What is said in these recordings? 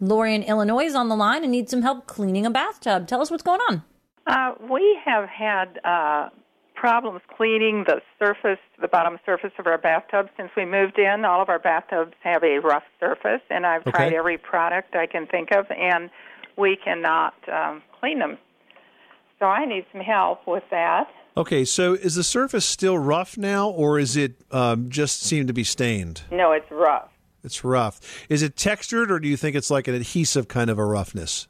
Lori in Illinois is on the line and needs some help cleaning a bathtub. Tell us what's going on. Uh, we have had uh, problems cleaning the surface, the bottom surface of our bathtub since we moved in. All of our bathtubs have a rough surface, and I've tried every product I can think of, and we cannot um, clean them. So I need some help with that. Okay, so is the surface still rough now, or is it um, just seem to be stained? No, it's rough. It's rough. Is it textured, or do you think it's like an adhesive kind of a roughness?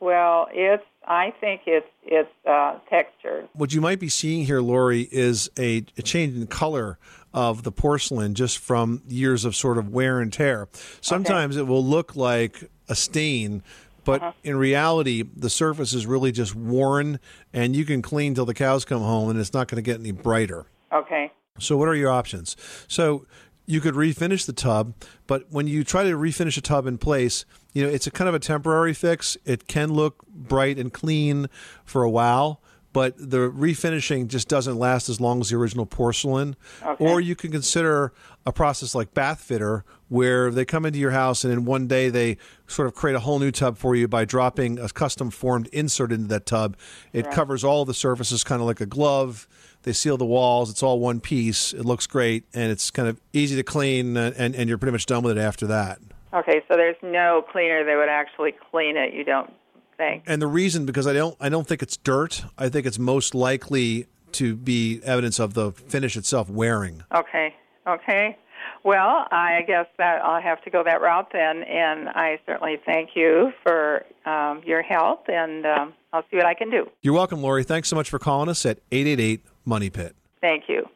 Well, it's. I think it's it's uh, textured. What you might be seeing here, Lori, is a, a change in color of the porcelain just from years of sort of wear and tear. Sometimes it will look like a stain, but in reality, the surface is really just worn, and you can clean till the cows come home, and it's not going to get any brighter. Okay. So, what are your options? So, you could refinish the tub, but when you try to refinish a tub in place, you know it's a kind of a temporary fix. It can look bright and clean for a while, but the refinishing just doesn't last as long as the original porcelain. Okay. Or you can consider a process like bath fitter, where they come into your house and in one day they sort of create a whole new tub for you by dropping a custom formed insert into that tub. It covers all the surfaces, kind of like a glove. They seal the walls. It's all one piece. It looks great, and it's kind of easy to clean, uh, and, and you're pretty much done with it after that. Okay. So there's no cleaner that would actually clean it. You don't think? And the reason, because I don't, I don't think it's dirt. I think it's most likely to be evidence of the finish itself wearing. Okay. Okay. Well, I guess that I'll have to go that route then, and I certainly thank you for um, your help, and um, I'll see what I can do. You're welcome, Lori. Thanks so much for calling us at 888 Money Pit. Thank you.